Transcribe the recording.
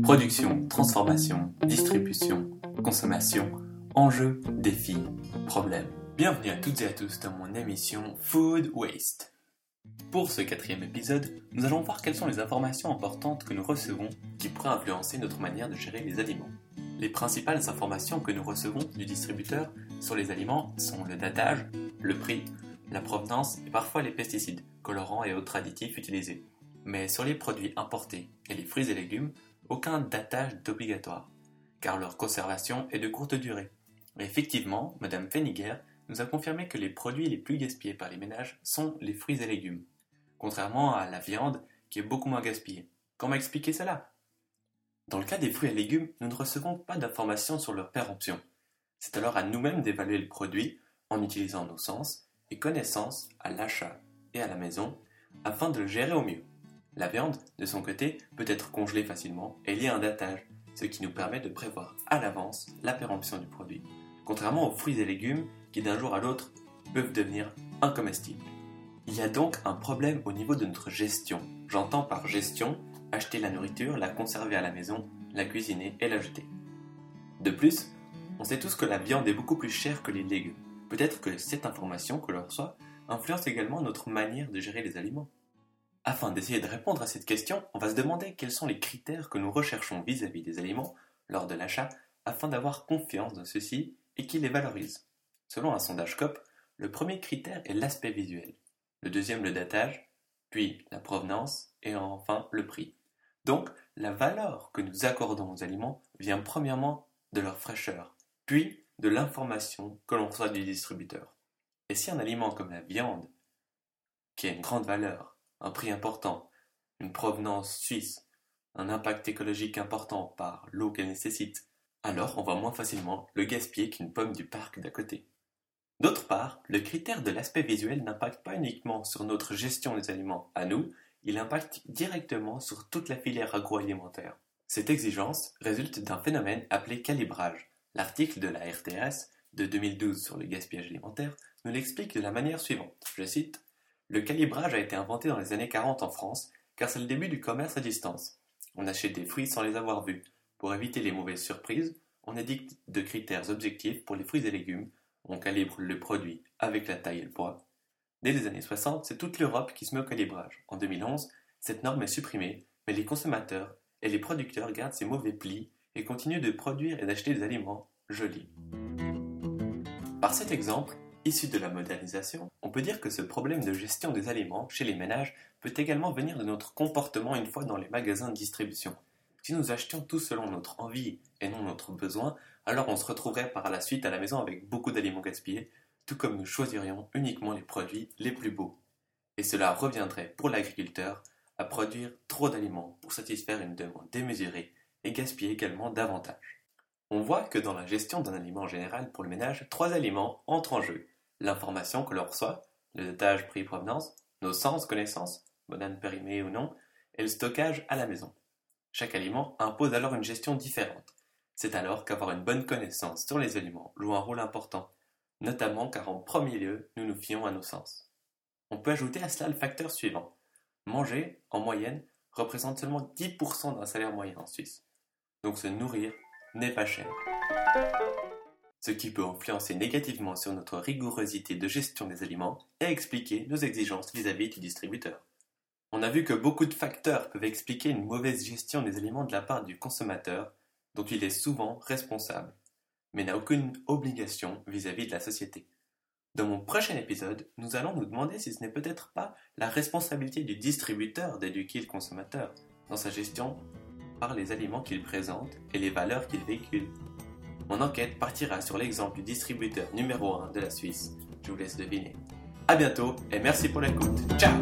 Production, transformation, distribution, consommation, enjeux, défis, problèmes. Bienvenue à toutes et à tous dans mon émission Food Waste. Pour ce quatrième épisode, nous allons voir quelles sont les informations importantes que nous recevons qui pourraient influencer notre manière de gérer les aliments. Les principales informations que nous recevons du distributeur sur les aliments sont le datage, le prix, la provenance et parfois les pesticides, colorants et autres additifs utilisés. Mais sur les produits importés et les fruits et légumes, aucun datage obligatoire, car leur conservation est de courte durée. effectivement, Madame Feniger nous a confirmé que les produits les plus gaspillés par les ménages sont les fruits et légumes, contrairement à la viande qui est beaucoup moins gaspillée. Comment expliquer cela? Dans le cas des fruits et légumes, nous ne recevons pas d'informations sur leur péremption. C'est alors à nous-mêmes d'évaluer le produit en utilisant nos sens et connaissances à l'achat et à la maison afin de le gérer au mieux. La viande, de son côté, peut être congelée facilement et liée à un datage, ce qui nous permet de prévoir à l'avance la péremption du produit, contrairement aux fruits et légumes qui d'un jour à l'autre peuvent devenir incomestibles. Il y a donc un problème au niveau de notre gestion. J'entends par gestion acheter la nourriture, la conserver à la maison, la cuisiner et la jeter. De plus, on sait tous que la viande est beaucoup plus chère que les légumes. Peut-être que cette information que l'on reçoit influence également notre manière de gérer les aliments. Afin d'essayer de répondre à cette question, on va se demander quels sont les critères que nous recherchons vis-à-vis des aliments lors de l'achat afin d'avoir confiance dans ceux-ci et qu'ils les valorisent. Selon un sondage COP, le premier critère est l'aspect visuel, le deuxième le datage, puis la provenance et enfin le prix. Donc, la valeur que nous accordons aux aliments vient premièrement de leur fraîcheur, puis de l'information que l'on reçoit du distributeur. Et si un aliment comme la viande, qui a une grande valeur, un prix important, une provenance suisse, un impact écologique important par l'eau qu'elle nécessite, alors on va moins facilement le gaspiller qu'une pomme du parc d'à côté. D'autre part, le critère de l'aspect visuel n'impacte pas uniquement sur notre gestion des aliments à nous, il impacte directement sur toute la filière agroalimentaire. Cette exigence résulte d'un phénomène appelé calibrage, L'article de la RTS de 2012 sur le gaspillage alimentaire nous l'explique de la manière suivante. Je cite Le calibrage a été inventé dans les années 40 en France, car c'est le début du commerce à distance. On achète des fruits sans les avoir vus. Pour éviter les mauvaises surprises, on édicte de critères objectifs pour les fruits et légumes. On calibre le produit avec la taille et le poids. Dès les années 60, c'est toute l'Europe qui se met au calibrage. En 2011, cette norme est supprimée, mais les consommateurs et les producteurs gardent ces mauvais plis et continuent de produire et d'acheter des aliments jolis. Par cet exemple, issu de la modernisation, on peut dire que ce problème de gestion des aliments chez les ménages peut également venir de notre comportement une fois dans les magasins de distribution. Si nous achetions tout selon notre envie et non notre besoin, alors on se retrouverait par la suite à la maison avec beaucoup d'aliments gaspillés, tout comme nous choisirions uniquement les produits les plus beaux. Et cela reviendrait pour l'agriculteur à produire trop d'aliments pour satisfaire une demande démesurée et gaspiller également davantage. On voit que dans la gestion d'un aliment général pour le ménage, trois aliments entrent en jeu. L'information que l'on reçoit, le datage prix-provenance, nos sens, connaissances, banane périmée ou non, et le stockage à la maison. Chaque aliment impose alors une gestion différente. C'est alors qu'avoir une bonne connaissance sur les aliments joue un rôle important, notamment car en premier lieu, nous nous fions à nos sens. On peut ajouter à cela le facteur suivant. Manger, en moyenne, représente seulement 10% d'un salaire moyen en Suisse donc se nourrir n'est pas cher. Ce qui peut influencer négativement sur notre rigorosité de gestion des aliments et expliquer nos exigences vis-à-vis du distributeur. On a vu que beaucoup de facteurs peuvent expliquer une mauvaise gestion des aliments de la part du consommateur, dont il est souvent responsable, mais n'a aucune obligation vis-à-vis -vis de la société. Dans mon prochain épisode, nous allons nous demander si ce n'est peut-être pas la responsabilité du distributeur d'éduquer le consommateur dans sa gestion les aliments qu'il présente et les valeurs qu'il véhicule. Mon enquête partira sur l'exemple du distributeur numéro 1 de la Suisse. Je vous laisse deviner. A bientôt et merci pour l'écoute. Ciao